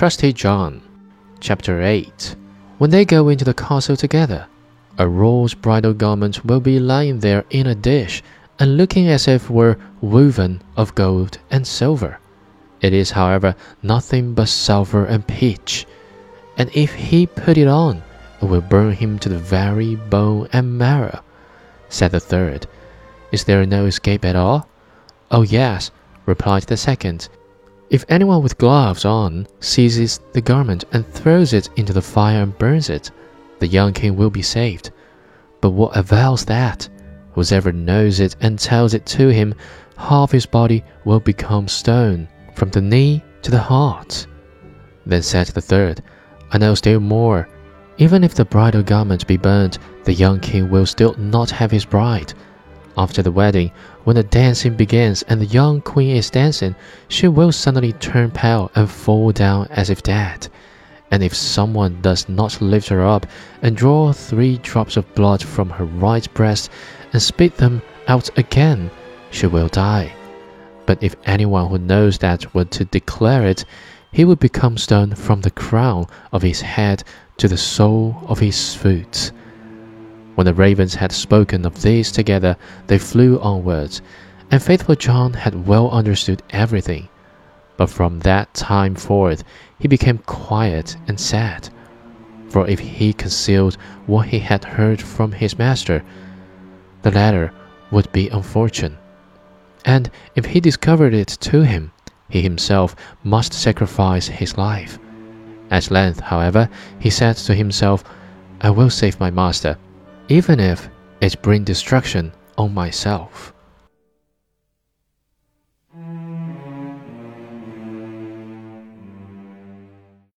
Trusty John. Chapter 8 When they go into the castle together, a wrought bridal garment will be lying there in a dish, and looking as if were woven of gold and silver. It is, however, nothing but sulphur and pitch, and if he put it on, it will burn him to the very bone and marrow. Said the third, Is there no escape at all? Oh, yes, replied the second. If anyone with gloves on seizes the garment and throws it into the fire and burns it, the young king will be saved. But what avails that? Whoever knows it and tells it to him, half his body will become stone, from the knee to the heart. Then said the third, I know still more. Even if the bridal garment be burnt, the young king will still not have his bride. After the wedding, when the dancing begins and the young queen is dancing, she will suddenly turn pale and fall down as if dead. And if someone does not lift her up and draw three drops of blood from her right breast and spit them out again, she will die. But if anyone who knows that were to declare it, he would become stone from the crown of his head to the sole of his foot. When the ravens had spoken of these together, they flew onwards, and faithful John had well understood everything. But from that time forth he became quiet and sad, for if he concealed what he had heard from his master, the latter would be unfortunate, and if he discovered it to him, he himself must sacrifice his life. At length, however, he said to himself, I will save my master even if it bring destruction on myself.